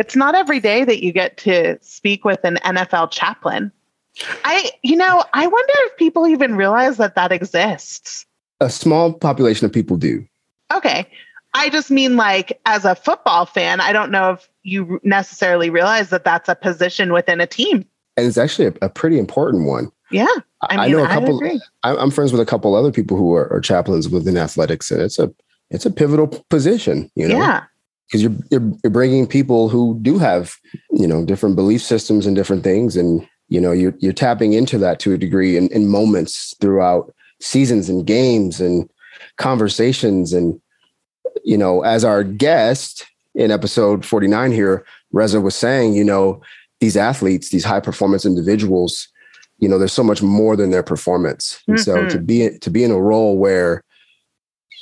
it's not every day that you get to speak with an NFL chaplain. I, you know, I wonder if people even realize that that exists. A small population of people do. Okay. I just mean like as a football fan, I don't know if you necessarily realize that that's a position within a team. And it's actually a, a pretty important one. Yeah. I, mean, I know a couple, I I'm friends with a couple other people who are, are, chaplains within athletics and it's a, it's a pivotal position, you know? Yeah. Because you're, you're, you're bringing people who do have, you know, different belief systems and different things. And, you know, you're, you're tapping into that to a degree in, in moments throughout seasons and games and conversations and you know, as our guest in episode 49 here, Reza was saying, you know, these athletes, these high performance individuals, you know, there's so much more than their performance. And mm-hmm. so to be to be in a role where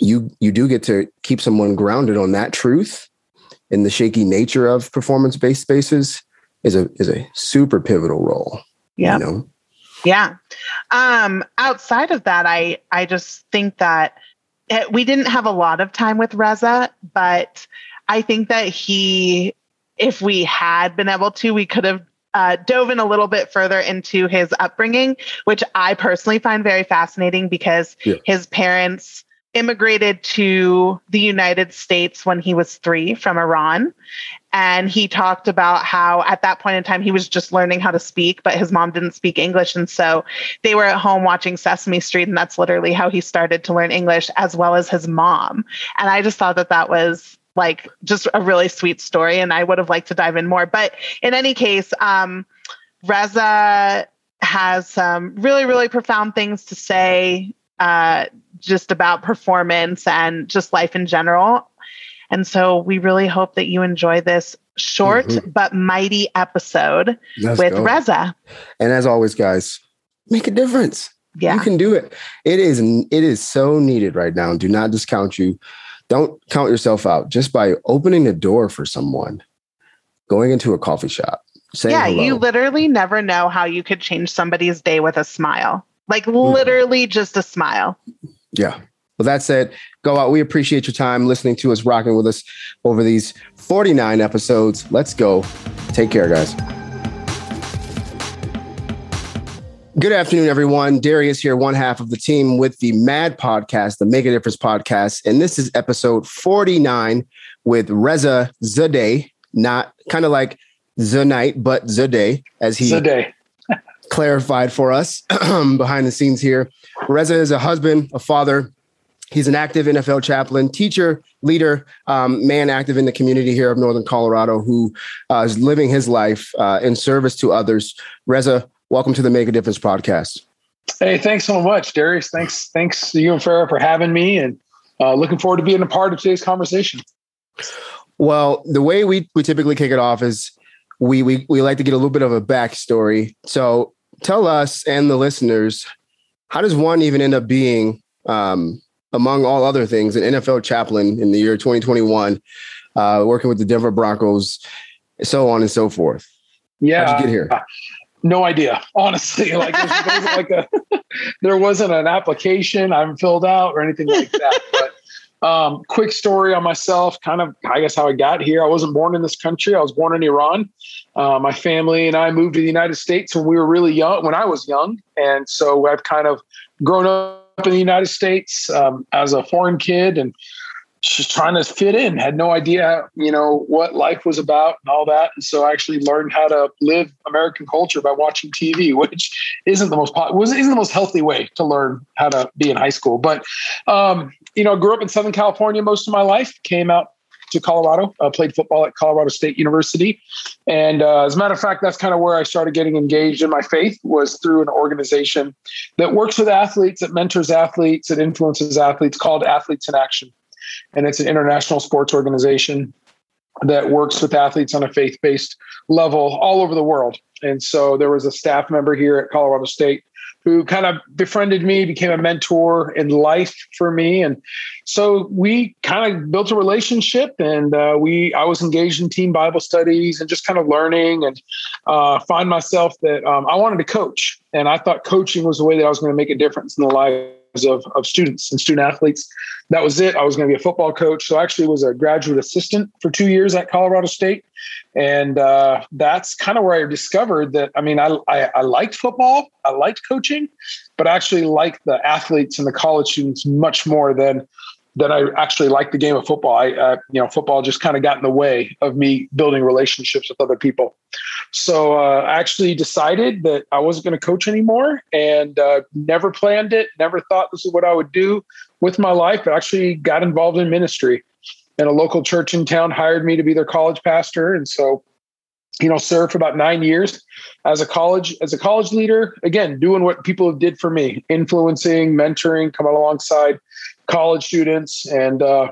you you do get to keep someone grounded on that truth in the shaky nature of performance based spaces is a is a super pivotal role. Yeah. You know? Yeah. Um, outside of that, I I just think that it, we didn't have a lot of time with Reza, but I think that he, if we had been able to, we could have uh, dove in a little bit further into his upbringing, which I personally find very fascinating because yeah. his parents immigrated to the United States when he was three from Iran. And he talked about how at that point in time he was just learning how to speak, but his mom didn't speak English. And so they were at home watching Sesame Street. And that's literally how he started to learn English as well as his mom. And I just thought that that was like just a really sweet story. And I would have liked to dive in more. But in any case, um, Reza has some really, really profound things to say uh, just about performance and just life in general. And so we really hope that you enjoy this short mm-hmm. but mighty episode Let's with go. Reza. And as always, guys, make a difference. Yeah. You can do it. It is it is so needed right now. Do not discount you. Don't count yourself out just by opening the door for someone, going into a coffee shop. yeah, hello. you literally never know how you could change somebody's day with a smile. Like mm. literally just a smile. Yeah. Well, that said, go out. We appreciate your time listening to us, rocking with us over these 49 episodes. Let's go. Take care, guys. Good afternoon, everyone. Darius here, one half of the team with the MAD podcast, the Make a Difference podcast. And this is episode 49 with Reza Zadeh, not kind of like the night, but Zadeh, as he Zadeh. clarified for us behind the scenes here. Reza is a husband, a father, He's an active NFL chaplain, teacher, leader, um, man active in the community here of Northern Colorado who uh, is living his life uh, in service to others. Reza, welcome to the Make a Difference podcast. Hey, thanks so much, Darius. Thanks, thanks to you and Farah for having me, and uh, looking forward to being a part of today's conversation. Well, the way we we typically kick it off is we we we like to get a little bit of a backstory. So, tell us and the listeners, how does one even end up being um, among all other things, an NFL chaplain in the year 2021, uh, working with the Denver Broncos, so on and so forth. Yeah, How'd you get here? No idea, honestly. Like, there wasn't like a, there wasn't an application I'm filled out or anything like that. But um, quick story on myself, kind of, I guess how I got here. I wasn't born in this country. I was born in Iran. Uh, my family and I moved to the United States when we were really young, when I was young, and so I've kind of grown up in the United States um, as a foreign kid and just trying to fit in. Had no idea, you know, what life was about and all that. And so I actually learned how to live American culture by watching TV, which isn't the most was isn't the most healthy way to learn how to be in high school. But um, you know, grew up in Southern California most of my life. Came out to Colorado. Uh, played football at Colorado State University, and uh, as a matter of fact, that's kind of where I started getting engaged in my faith. Was through an organization that works with athletes, that mentors athletes, that influences athletes, called Athletes in Action, and it's an international sports organization that works with athletes on a faith-based level all over the world. And so there was a staff member here at Colorado State who kind of befriended me, became a mentor in life for me, and so we kind of built a relationship. And uh, we, I was engaged in team Bible studies and just kind of learning, and uh, find myself that um, I wanted to coach, and I thought coaching was the way that I was going to make a difference in the life of, of students and student athletes. That was it. I was going to be a football coach. So I actually was a graduate assistant for two years at Colorado State. And uh, that's kind of where I discovered that, I mean, I, I, I liked football, I liked coaching, but I actually liked the athletes and the college students much more than that I actually like the game of football. I, uh, you know, football just kind of got in the way of me building relationships with other people. So uh, I actually decided that I wasn't going to coach anymore, and uh, never planned it. Never thought this is what I would do with my life. But actually got involved in ministry, and a local church in town hired me to be their college pastor, and so. You know, served for about nine years as a college as a college leader. Again, doing what people did for me, influencing, mentoring, coming alongside college students and uh,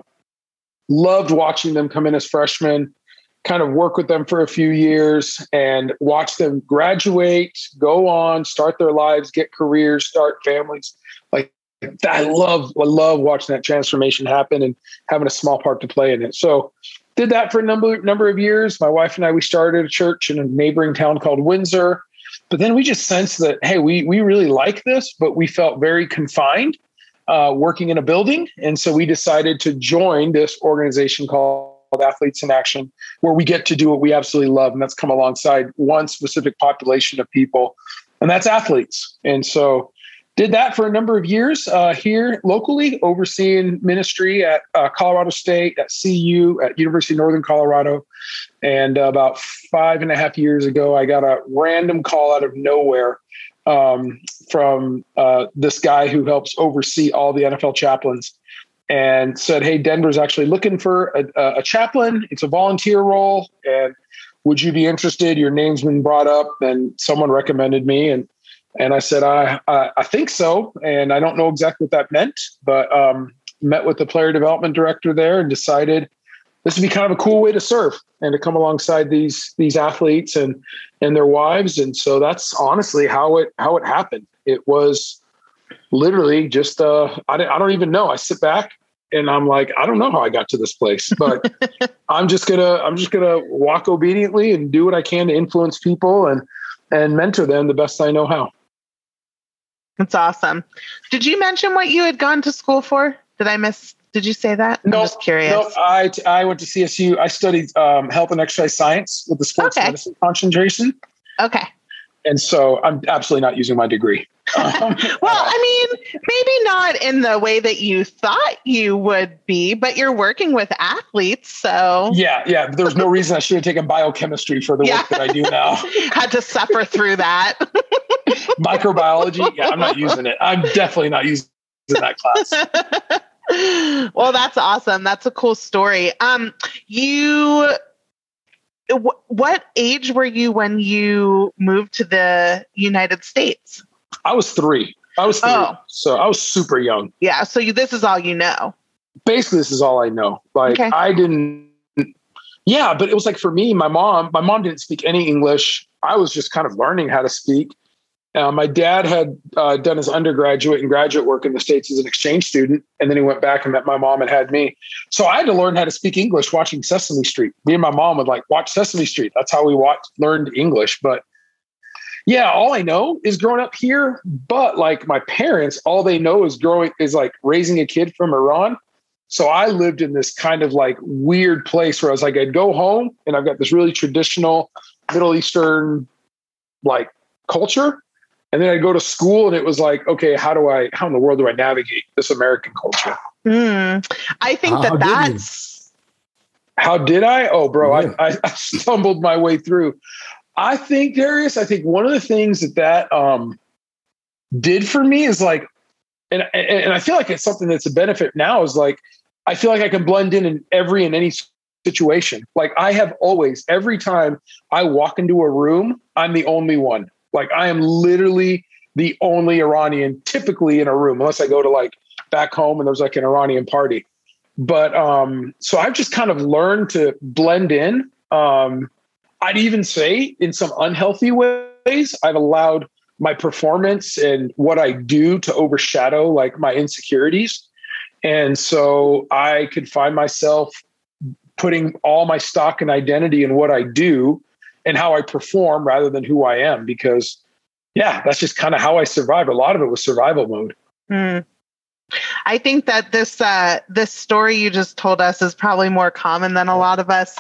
loved watching them come in as freshmen kind of work with them for a few years and watch them graduate go on start their lives get careers start families. Like i love i love watching that transformation happen and having a small part to play in it. So did that for a number number of years. My wife and i we started a church in a neighboring town called windsor but then we just sensed that hey we we really like this but we felt very confined uh, working in a building. And so we decided to join this organization called Athletes in Action, where we get to do what we absolutely love. And that's come alongside one specific population of people, and that's athletes. And so did that for a number of years uh, here locally, overseeing ministry at uh, Colorado State, at CU, at University of Northern Colorado. And about five and a half years ago, I got a random call out of nowhere um, from uh, this guy who helps oversee all the NFL chaplains and said, Hey, Denver's actually looking for a, a, chaplain. It's a volunteer role. And would you be interested? Your name's been brought up and someone recommended me. And, and I said, I, I, I think so. And I don't know exactly what that meant, but um, met with the player development director there and decided this would be kind of a cool way to serve and to come alongside these these athletes and and their wives. And so that's honestly how it how it happened. It was literally just uh I, I don't even know. I sit back and i'm like i don't know how i got to this place but i'm just gonna i'm just gonna walk obediently and do what i can to influence people and and mentor them the best i know how. That's awesome. Did you mention what you had gone to school for? Did i miss did you say that? No, I'm just curious. No, I, I went to CSU. I studied um, health and exercise science with the sports okay. medicine concentration. Okay. And so I'm absolutely not using my degree. Um, well, I mean, maybe not in the way that you thought you would be, but you're working with athletes. So, yeah, yeah. There's no reason I should have taken biochemistry for the yeah. work that I do now. Had to suffer through that. Microbiology. Yeah, I'm not using it. I'm definitely not using that class well, that's awesome. That's a cool story. Um, you, w- what age were you when you moved to the United States? I was three. I was three. Oh. So I was super young. Yeah. So you, this is all you know. Basically, this is all I know. Like okay. I didn't. Yeah, but it was like for me, my mom. My mom didn't speak any English. I was just kind of learning how to speak. Uh, my dad had uh, done his undergraduate and graduate work in the States as an exchange student. And then he went back and met my mom and had me. So I had to learn how to speak English watching Sesame Street. Me and my mom would like watch Sesame Street. That's how we watched, learned English. But yeah, all I know is growing up here. But like my parents, all they know is growing, is like raising a kid from Iran. So I lived in this kind of like weird place where I was like, I'd go home and I've got this really traditional Middle Eastern like culture and then I'd go to school and it was like, okay, how do I, how in the world do I navigate this American culture? Mm, I think that that's. How did I? Oh, bro, yeah. I, I stumbled my way through. I think, Darius, I think one of the things that that um, did for me is like, and, and I feel like it's something that's a benefit now is like, I feel like I can blend in in every and any situation. Like I have always, every time I walk into a room, I'm the only one. Like I am literally the only Iranian typically in a room, unless I go to like back home and there's like an Iranian party. But um, so I've just kind of learned to blend in. Um, I'd even say in some unhealthy ways, I've allowed my performance and what I do to overshadow like my insecurities. And so I could find myself putting all my stock and identity in what I do and how I perform rather than who I am because yeah, that's just kind of how I survive. A lot of it was survival mode. Mm. I think that this uh, this story you just told us is probably more common than a lot of us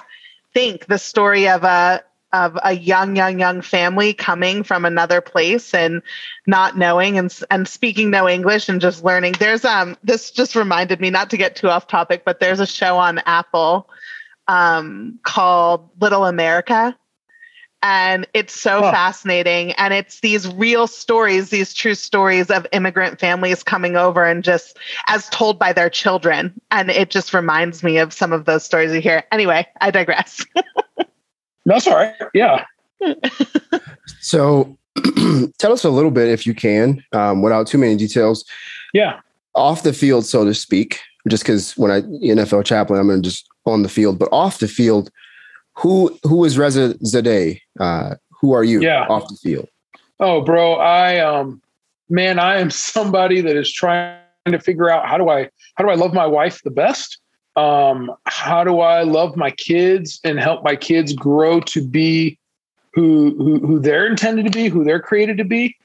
think. The story of a of a young, young, young family coming from another place and not knowing and and speaking no English and just learning. There's um this just reminded me not to get too off topic, but there's a show on Apple um called Little America and it's so huh. fascinating. And it's these real stories these true stories of immigrant families coming over and just as told by their children. And it just reminds me of some of those stories you hear. Anyway i digress. That's all right. Yeah. So tell us a little bit if you can um, without too many details. Yeah. Off the field so to speak just because when i nfl chaplain i'm gonna just on the field but off the field who who is Reza Zadeh? Uh, who are you yeah. off the field? Oh, bro, I um, man, I am somebody that is trying to figure out how do I how do I love my wife the best? Um, how do I love my kids and help my kids grow to be who who, who they're intended to be, who they're created to be?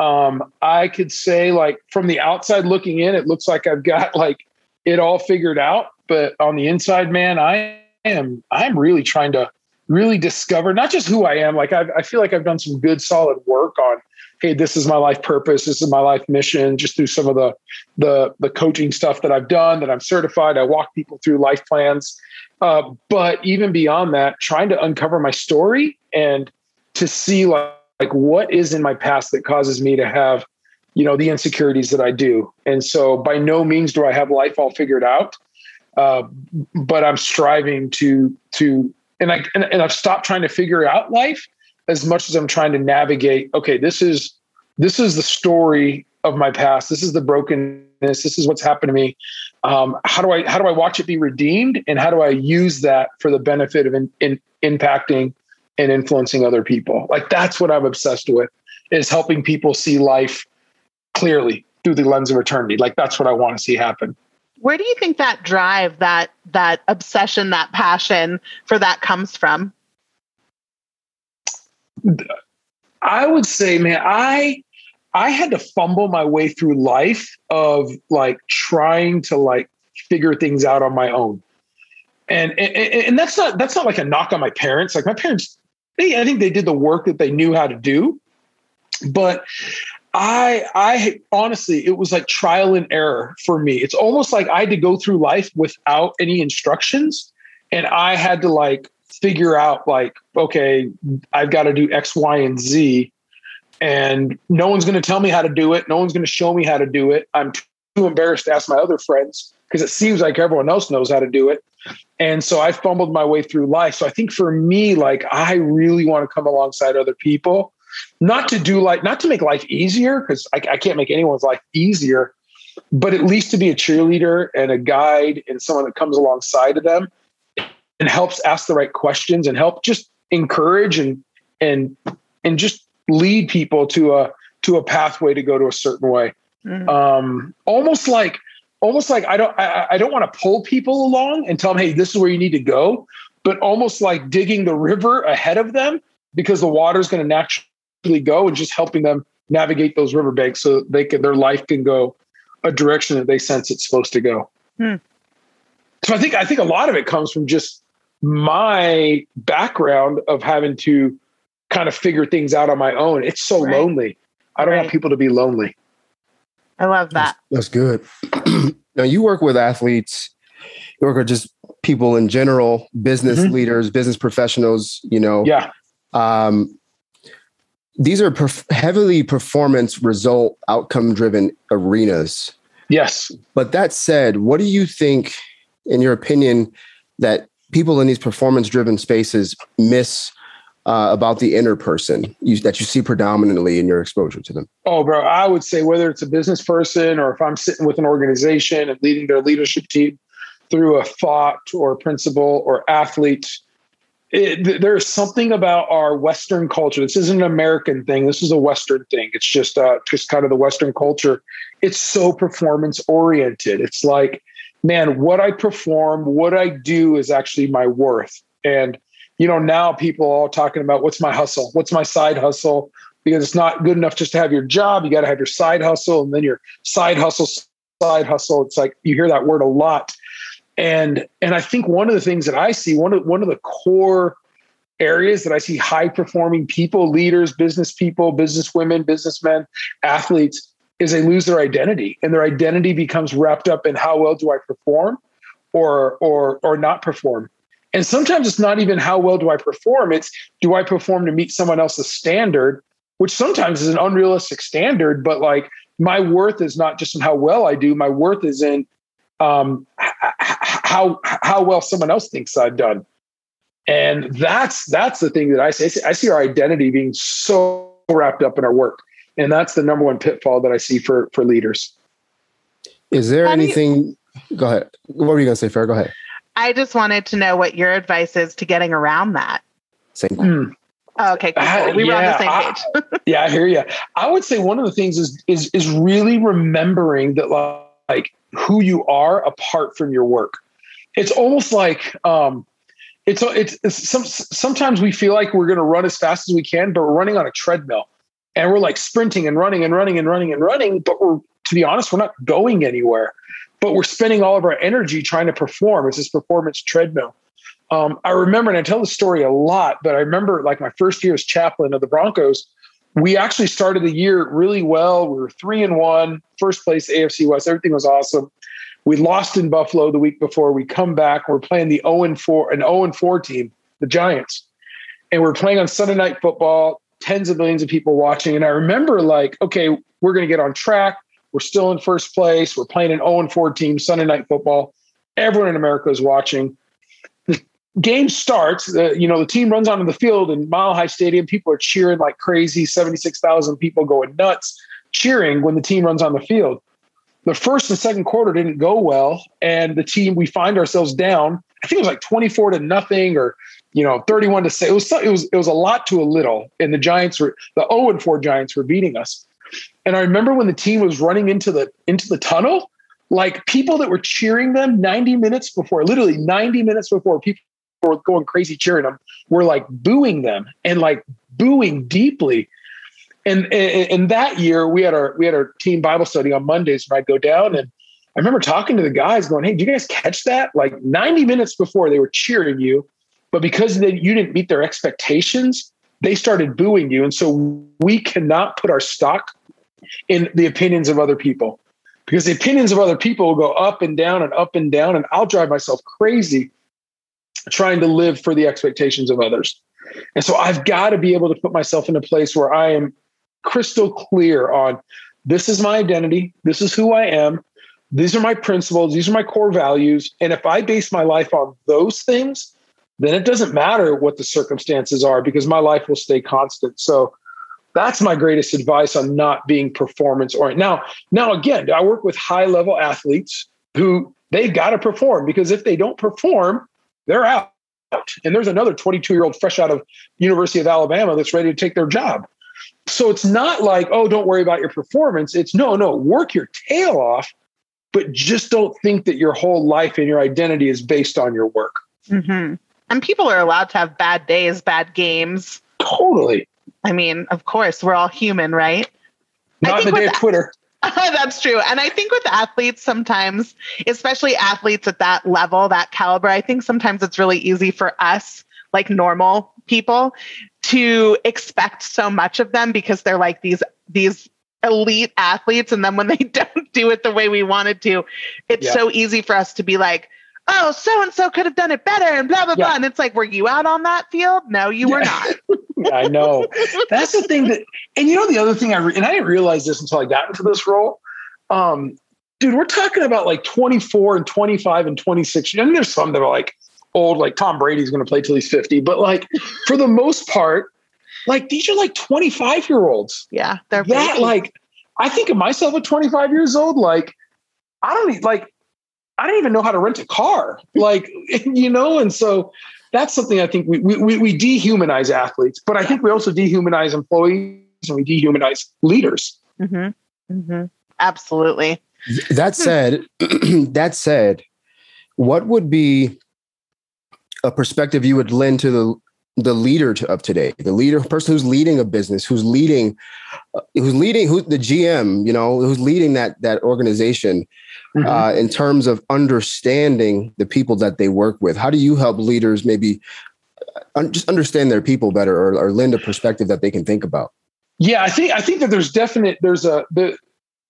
Um, I could say like from the outside looking in, it looks like I've got like it all figured out, but on the inside, man, I am I'm really trying to really discover not just who I am. Like I've, I feel like I've done some good solid work on, hey, this is my life purpose, this is my life mission. Just through some of the the the coaching stuff that I've done, that I'm certified. I walk people through life plans. Uh, but even beyond that, trying to uncover my story and to see like, like what is in my past that causes me to have you know the insecurities that I do. And so by no means do I have life all figured out. Uh, but I'm striving to to and I and, and I've stopped trying to figure out life as much as I'm trying to navigate. Okay, this is this is the story of my past. This is the brokenness. This is what's happened to me. Um, how do I how do I watch it be redeemed, and how do I use that for the benefit of in, in, impacting and influencing other people? Like that's what I'm obsessed with is helping people see life clearly through the lens of eternity. Like that's what I want to see happen where do you think that drive that that obsession that passion for that comes from? I would say man i i had to fumble my way through life of like trying to like figure things out on my own. And and, and that's not that's not like a knock on my parents. Like my parents they i think they did the work that they knew how to do. But I I honestly it was like trial and error for me. It's almost like I had to go through life without any instructions and I had to like figure out like okay, I've got to do X, Y, and Z and no one's going to tell me how to do it. No one's going to show me how to do it. I'm too embarrassed to ask my other friends because it seems like everyone else knows how to do it. And so I fumbled my way through life. So I think for me like I really want to come alongside other people not to do like not to make life easier because I, I can't make anyone's life easier but at least to be a cheerleader and a guide and someone that comes alongside of them and helps ask the right questions and help just encourage and and and just lead people to a to a pathway to go to a certain way mm-hmm. um almost like almost like i don't I, I don't want to pull people along and tell them hey this is where you need to go but almost like digging the river ahead of them because the water is going to naturally go and just helping them navigate those riverbanks so they can their life can go a direction that they sense it's supposed to go. Hmm. So I think I think a lot of it comes from just my background of having to kind of figure things out on my own. It's so right. lonely. I don't right. want people to be lonely. I love that. That's, that's good. now you work with athletes, you work with just people in general, business mm-hmm. leaders, business professionals, you know. Yeah. Um, these are perf- heavily performance result outcome driven arenas. Yes. But that said, what do you think, in your opinion, that people in these performance driven spaces miss uh, about the inner person you, that you see predominantly in your exposure to them? Oh, bro, I would say whether it's a business person or if I'm sitting with an organization and leading their leadership team through a thought or principle or athlete it, there's something about our Western culture. This isn't an American thing. This is a Western thing. It's just uh, just kind of the Western culture. It's so performance oriented. It's like, man, what I perform, what I do is actually my worth. And you know, now people are all talking about what's my hustle, what's my side hustle, because it's not good enough just to have your job. You got to have your side hustle, and then your side hustle side hustle. It's like you hear that word a lot. And and I think one of the things that I see, one of one of the core areas that I see high performing people, leaders, business people, business women, businessmen, athletes, is they lose their identity. And their identity becomes wrapped up in how well do I perform or or or not perform. And sometimes it's not even how well do I perform, it's do I perform to meet someone else's standard, which sometimes is an unrealistic standard, but like my worth is not just in how well I do, my worth is in um, how how well someone else thinks I've done. And that's that's the thing that I say. I see our identity being so wrapped up in our work, and that's the number one pitfall that I see for for leaders. Is there anything? You, go ahead. What were you going to say, Farrah? Go ahead. I just wanted to know what your advice is to getting around that. Same. Mm. Oh, okay, cool. Uh, we yeah, were on the same page. I, yeah, I hear you. I would say one of the things is is is really remembering that like who you are apart from your work. It's almost like um, it's it's, it's some, sometimes we feel like we're going to run as fast as we can, but we're running on a treadmill, and we're like sprinting and running and running and running and running. But we're to be honest, we're not going anywhere. But we're spending all of our energy trying to perform. It's this performance treadmill. Um, I remember, and I tell the story a lot, but I remember like my first year as chaplain of the Broncos. We actually started the year really well. We were three and one, first place AFC West. Everything was awesome. We lost in Buffalo the week before. We come back. We're playing the 0 and 4, an 0 and 4 team, the Giants. And we're playing on Sunday night football, tens of millions of people watching. And I remember like, okay, we're going to get on track. We're still in first place. We're playing an 0 and 4 team, Sunday night football. Everyone in America is watching. The game starts. Uh, you know, the team runs onto the field in Mile High Stadium. People are cheering like crazy. Seventy-six thousand people going nuts, cheering when the team runs on the field the first and second quarter didn't go well, and the team we find ourselves down. I think it was like twenty four to nothing, or you know, thirty one to say. It was it was it was a lot to a little, and the Giants were the zero oh and four Giants were beating us. And I remember when the team was running into the into the tunnel, like people that were cheering them ninety minutes before, literally ninety minutes before, people were going crazy cheering them, were like booing them and like booing deeply and, and, that year we had our we had our team Bible study on Mondays where I'd go down and I remember talking to the guys going, Hey, do you guys catch that? Like 90 minutes before they were cheering you, but because they, you didn't meet their expectations, they started booing you. And so we cannot put our stock in the opinions of other people because the opinions of other people will go up and down and up and down. And I'll drive myself crazy trying to live for the expectations of others. And so I've got to be able to put myself in a place where I am crystal clear on this is my identity, this is who I am, these are my principles, these are my core values. And if I base my life on those things, then it doesn't matter what the circumstances are because my life will stay constant. So that's my greatest advice on not being performance oriented. Now, now again, I work with high level athletes who they've got to perform because if they don't perform, they're out. And there's another 22 year old fresh out of University of Alabama that's ready to take their job. So it's not like, oh, don't worry about your performance. It's no, no, work your tail off, but just don't think that your whole life and your identity is based on your work. Mm-hmm. And people are allowed to have bad days, bad games. Totally. I mean, of course, we're all human, right? Not the day of Twitter. That's true. And I think with athletes, sometimes, especially athletes at that level, that caliber, I think sometimes it's really easy for us, like normal people, to expect so much of them because they're like these these elite athletes. And then when they don't do it the way we wanted to it's yeah. so easy for us to be like oh so and so could have done it better and blah blah yeah. blah and it's like were you out on that field? No you yeah. were not i know. That's the thing that and you know the other thing i re- and i didn't realize this until i got into this role. Um dude we're talking about like 24 and 25 and 26 I mean, there's some that are like old, like Tom Brady's going to play till he's 50. But like for the most part, like these are like 25 year olds. Yeah. They're that babies. like, I think of myself at 25 years old, like, I don't need, like, I don't even know how to rent a car. Like, you know, and so that's something I think we, we, we dehumanize athletes, but I think we also dehumanize employees and we dehumanize leaders. Mm-hmm. Mm-hmm. Absolutely. That said, that said, what would be a perspective you would lend to the the leader to, of today, the leader person who's leading a business, who's leading, uh, who's leading, who the GM, you know, who's leading that that organization, mm-hmm. uh, in terms of understanding the people that they work with. How do you help leaders maybe uh, just understand their people better, or, or lend a perspective that they can think about? Yeah, I think I think that there's definite there's a the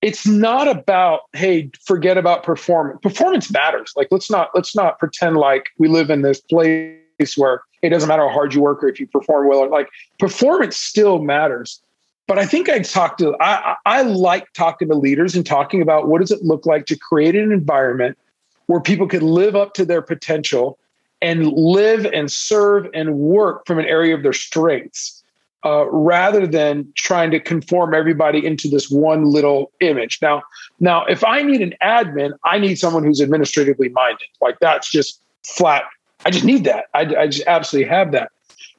it's not about hey forget about performance performance matters. Like let's not let's not pretend like we live in this place where it doesn't matter how hard you work or if you perform well or like performance still matters. But i think i talk to I, I like talking to leaders and talking about what does it look like to create an environment where people can live up to their potential and live and serve and work from an area of their strengths uh, rather than trying to conform everybody into this one little image. Now, now, if I need an admin, I need someone who's administratively minded. Like that's just flat. I just need that. I, I just absolutely have that.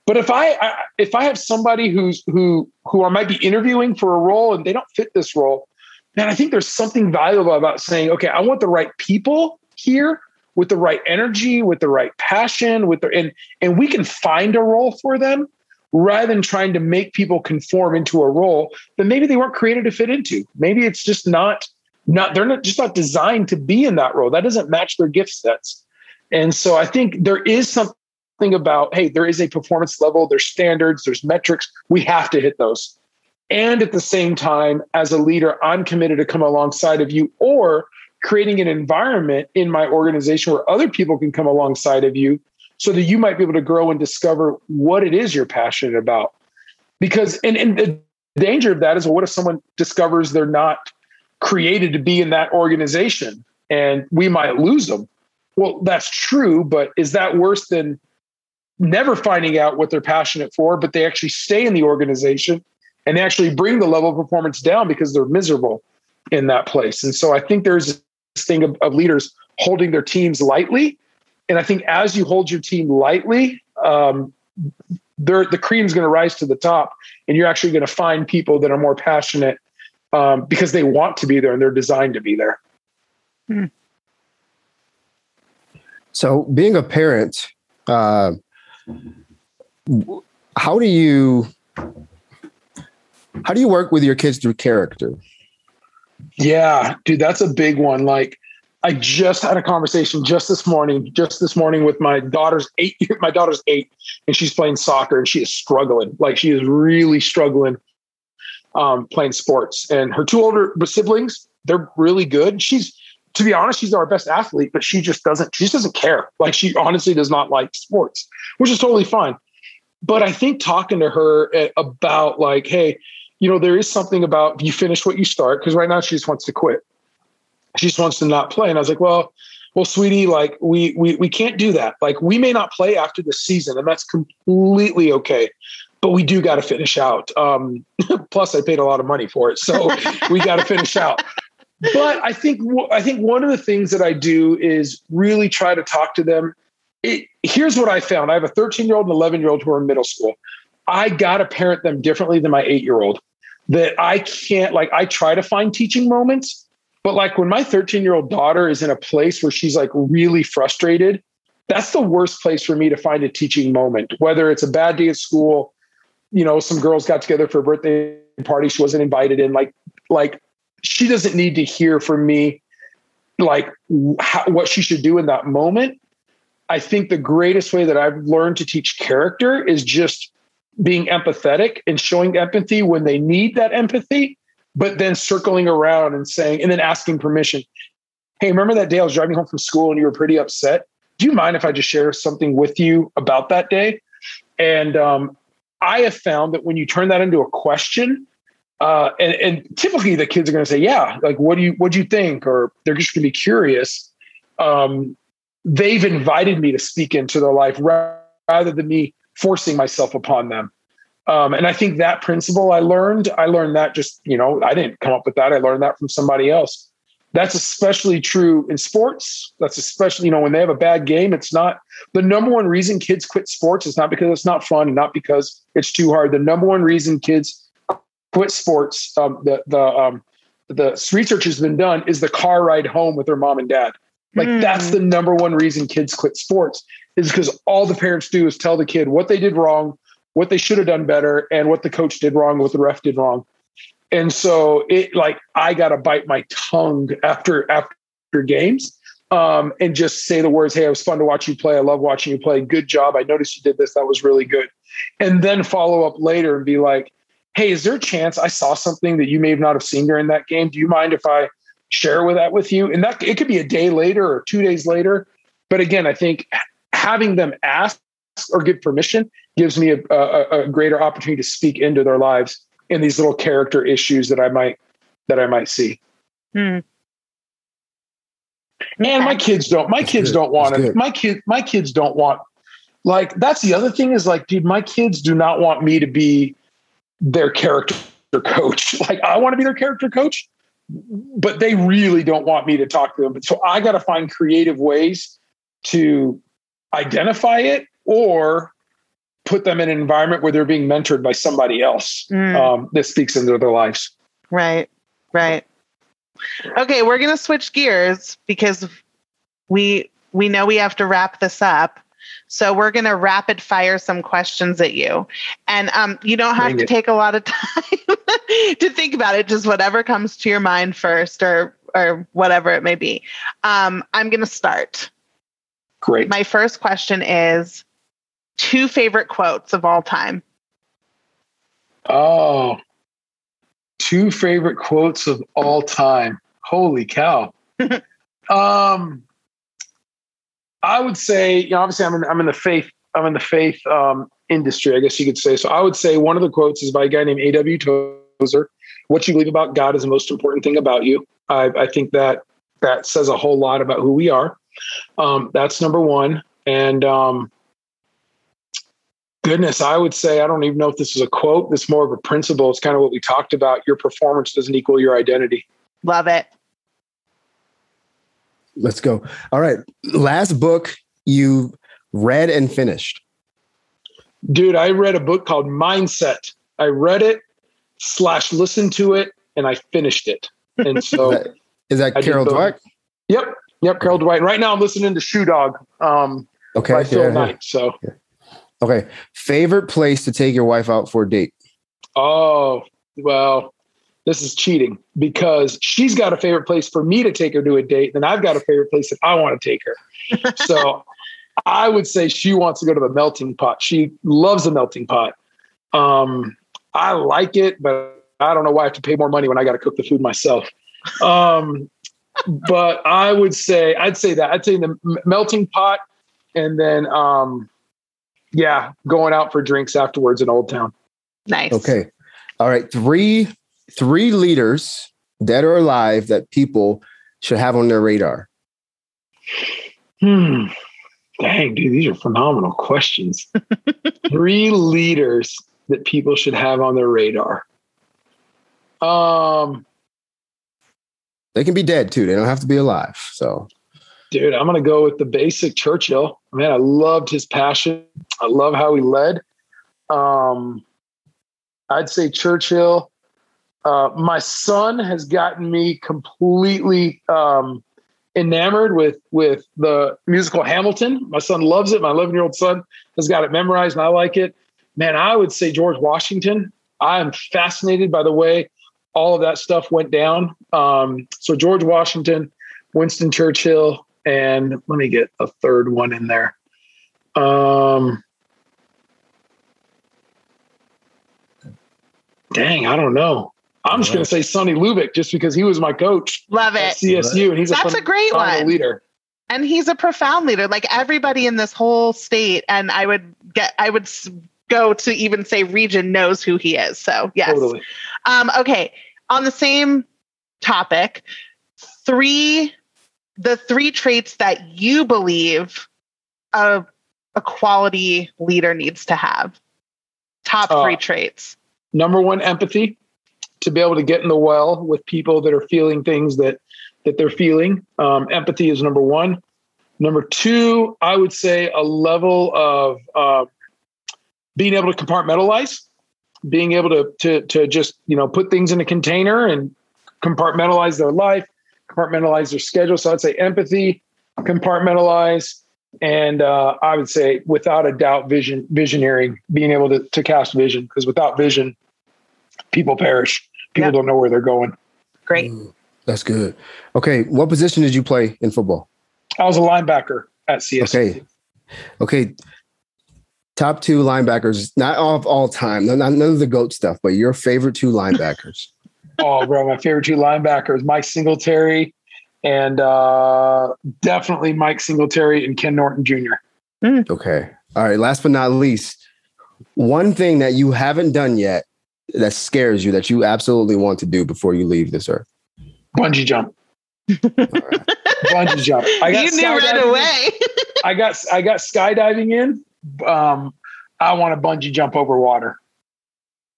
But if I, I if I have somebody who's who who I might be interviewing for a role and they don't fit this role, then I think there's something valuable about saying, okay, I want the right people here with the right energy, with the right passion, with the and and we can find a role for them rather than trying to make people conform into a role that maybe they weren't created to fit into. Maybe it's just not not they're not just not designed to be in that role. That doesn't match their gift sets. And so I think there is something about hey, there is a performance level, there's standards, there's metrics. We have to hit those. And at the same time, as a leader, I'm committed to come alongside of you or creating an environment in my organization where other people can come alongside of you so that you might be able to grow and discover what it is you're passionate about. Because, and, and the danger of that is, well, what if someone discovers they're not created to be in that organization and we might lose them? Well, that's true, but is that worse than never finding out what they're passionate for, but they actually stay in the organization and actually bring the level of performance down because they're miserable in that place? And so I think there's this thing of, of leaders holding their teams lightly and I think as you hold your team lightly, um, the cream is going to rise to the top, and you're actually going to find people that are more passionate um, because they want to be there and they're designed to be there. Hmm. So, being a parent, uh, how do you how do you work with your kids through character? Yeah, dude, that's a big one. Like, I just had a conversation just this morning, just this morning with my daughter's eight. My daughter's eight, and she's playing soccer, and she is struggling. Like she is really struggling um, playing sports. And her two older siblings, they're really good. She's, to be honest, she's our best athlete, but she just doesn't. She just doesn't care. Like she honestly does not like sports, which is totally fine. But I think talking to her eh, about like, hey, you know, there is something about you finish what you start because right now she just wants to quit she just wants to not play. And I was like, well, well, sweetie, like we we we can't do that. Like we may not play after the season, and that's completely okay. But we do got to finish out. Um, plus, I paid a lot of money for it, so we got to finish out. But I think I think one of the things that I do is really try to talk to them. It, here's what I found: I have a 13 year old and 11 year old who are in middle school. I got to parent them differently than my eight year old. That I can't like. I try to find teaching moments, but like when my 13 year old daughter is in a place where she's like really frustrated, that's the worst place for me to find a teaching moment, whether it's a bad day at school, you know, some girls got together for a birthday party she wasn't invited in. Like, like she doesn't need to hear from me like how, what she should do in that moment. I think the greatest way that I've learned to teach character is just being empathetic and showing empathy when they need that empathy but then circling around and saying, and then asking permission. Hey, remember that day I was driving home from school and you were pretty upset? Do you mind if I just share something with you about that day? And um, I have found that when you turn that into a question, uh, and, and, typically the kids are going to say, "Yeah, like what do you what do you think?" Or they're just going to be curious. Um, they've invited me to speak into their life rather than me forcing myself upon them. Um, and I think that principle I learned, I learned that just, you know, I didn't come up with that. I learned that from somebody else. That's especially true in sports. That's especially, you know, when they have a bad game, it's not the number one reason kids quit sports is not because it's not fun and not because it's too hard. The number one reason kids quit sports, um, the, the, um, the research has been done is the car ride home with their mom and dad. Like mm. that's the number one reason kids quit sports is because all the parents do is tell the kid what they did wrong, what they should have done better, and what the coach did wrong, what the ref did wrong. And so it like I gotta bite my tongue after after games um, and just say the words, Hey, it was fun to watch you play. I love watching you play. Good job. I noticed you did this. That was really good. And then follow up later and be like, Hey, is there a chance I saw something that you may have not have seen during that game? Do you mind if I share with that with you? And that it could be a day later or two days later. But again, I think having them ask or give permission gives me a, a, a greater opportunity to speak into their lives in these little character issues that I might that I might see. Hmm. And my kids don't. My that's kids good. don't want it. My kid. My kids don't want. Like that's the other thing is like, dude, my kids do not want me to be their character coach. Like I want to be their character coach, but they really don't want me to talk to them. So I got to find creative ways to identify it or put them in an environment where they're being mentored by somebody else mm. um, that speaks into their lives. Right. Right. Okay, we're going to switch gears because we we know we have to wrap this up. So we're going to rapid fire some questions at you. And um, you don't have Bring to it. take a lot of time to think about it, just whatever comes to your mind first or or whatever it may be. Um, I'm going to start. Great. My first question is two favorite quotes of all time. Oh, two favorite quotes of all time. Holy cow. um, I would say, you know, obviously I'm in, I'm in the faith, I'm in the faith um, industry, I guess you could say. So I would say one of the quotes is by a guy named A.W. Tozer. What you believe about God is the most important thing about you. I, I think that that says a whole lot about who we are. Um, that's number one. And um, goodness, I would say I don't even know if this is a quote. This more of a principle. It's kind of what we talked about. Your performance doesn't equal your identity. Love it. Let's go. All right. Last book you read and finished. Dude, I read a book called Mindset. I read it slash listened to it and I finished it. And so is that, is that Carol Dweck? Yep. Yep. Carol Dweck. Right now I'm listening to Shoe Dog. Um, okay. By Phil yeah, Knight. So yeah. Okay. Favorite place to take your wife out for a date? Oh, well, this is cheating because she's got a favorite place for me to take her to a date. Then I've got a favorite place that I want to take her. so I would say she wants to go to the melting pot. She loves the melting pot. Um, I like it, but I don't know why I have to pay more money when I got to cook the food myself. Um, but I would say, I'd say that I'd say the melting pot and then, um, yeah, going out for drinks afterwards in Old Town. Nice. Okay. All right. Three three leaders, dead or alive, that people should have on their radar. Hmm. Dang, dude, these are phenomenal questions. three leaders that people should have on their radar. Um they can be dead too. They don't have to be alive. So Dude, I'm going to go with the basic Churchill. Man, I loved his passion. I love how he led. Um, I'd say Churchill. Uh, my son has gotten me completely um, enamored with with the musical Hamilton. My son loves it. My 11 year old son has got it memorized, and I like it. Man, I would say George Washington. I am fascinated by the way all of that stuff went down. Um, so George Washington, Winston Churchill, and let me get a third one in there. Um, dang, I don't know. I'm just going to say Sonny Lubick just because he was my coach. Love it. CSU, and he's that's a, a great one leader. And he's a profound leader. Like everybody in this whole state, and I would get, I would go to even say region knows who he is. So yes. Totally. Um, okay. On the same topic, three the three traits that you believe a, a quality leader needs to have. Top three uh, traits. Number one, empathy. To be able to get in the well with people that are feeling things that that they're feeling. Um, empathy is number one. Number two, I would say a level of uh, being able to compartmentalize, being able to to to just you know put things in a container and compartmentalize their life compartmentalize their schedule. So I'd say empathy. compartmentalize, and uh, I would say without a doubt, vision, visionary, being able to, to cast vision. Because without vision, people perish. People yep. don't know where they're going. Great. Mm, that's good. Okay, what position did you play in football? I was a linebacker at CS. Okay. Okay. Top two linebackers, not all of all time, none, none of the GOAT stuff, but your favorite two linebackers. Oh, bro, my favorite two linebackers, Mike Singletary and uh, definitely Mike Singletary and Ken Norton Jr. Mm. Okay. All right. Last but not least, one thing that you haven't done yet that scares you that you absolutely want to do before you leave this earth? Bungee jump. Bungee jump. I got you knew right away. I got I got skydiving in. Um, I want to bungee jump over water,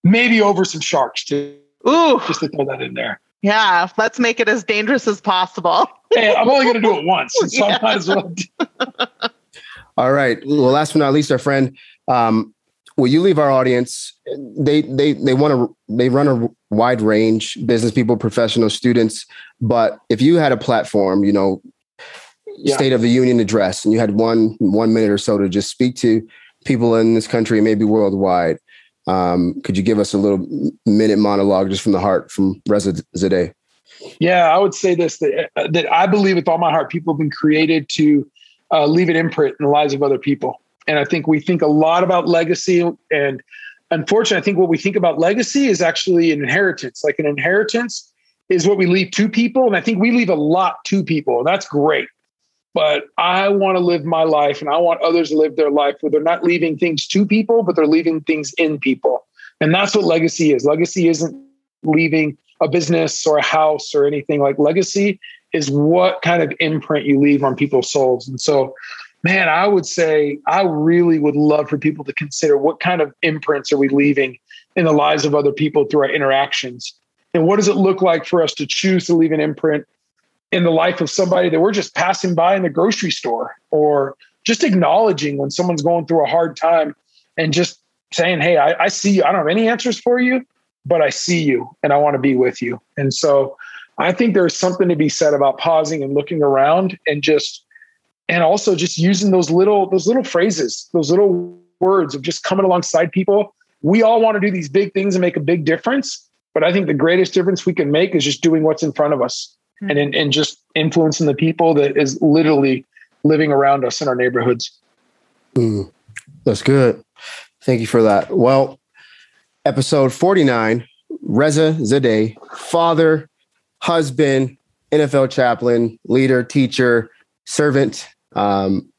maybe over some sharks too. Ooh, just to throw that in there. Yeah, let's make it as dangerous as possible. hey, I'm only going to do it once, so yeah. I might as well. All right. Well, last but not least, our friend, um, will you leave our audience? They they they want to they run a wide range business people, professional students. But if you had a platform, you know, yeah. State of the Union address, and you had one one minute or so to just speak to people in this country, maybe worldwide, um, could you give us a little minute monologue just from the heart from Reza Zadeh? Yeah, I would say this that, uh, that I believe with all my heart, people have been created to uh, leave an imprint in the lives of other people. And I think we think a lot about legacy. And unfortunately, I think what we think about legacy is actually an inheritance. Like an inheritance is what we leave to people. And I think we leave a lot to people. And that's great but I want to live my life and I want others to live their life where they're not leaving things to people, but they're leaving things in people. And that's what legacy is. Legacy isn't leaving a business or a house or anything like legacy is what kind of imprint you leave on people's souls. And so, man, I would say I really would love for people to consider what kind of imprints are we leaving in the lives of other people through our interactions? And what does it look like for us to choose to leave an imprint in the life of somebody that we're just passing by in the grocery store or just acknowledging when someone's going through a hard time and just saying, Hey, I, I see you. I don't have any answers for you, but I see you and I want to be with you. And so I think there's something to be said about pausing and looking around and just, and also just using those little, those little phrases, those little words of just coming alongside people. We all want to do these big things and make a big difference. But I think the greatest difference we can make is just doing what's in front of us and in, and just influencing the people that is literally living around us in our neighborhoods. Mm, that's good. Thank you for that. Well, episode 49, Reza Zadeh, father, husband, NFL chaplain, leader, teacher, servant. Um,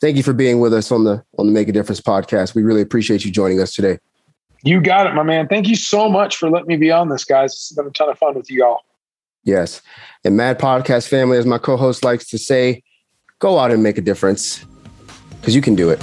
thank you for being with us on the on the Make a Difference podcast. We really appreciate you joining us today. You got it, my man. Thank you so much for letting me be on this, guys. It's been a ton of fun with you all. Yes. And Mad Podcast family, as my co host likes to say, go out and make a difference because you can do it.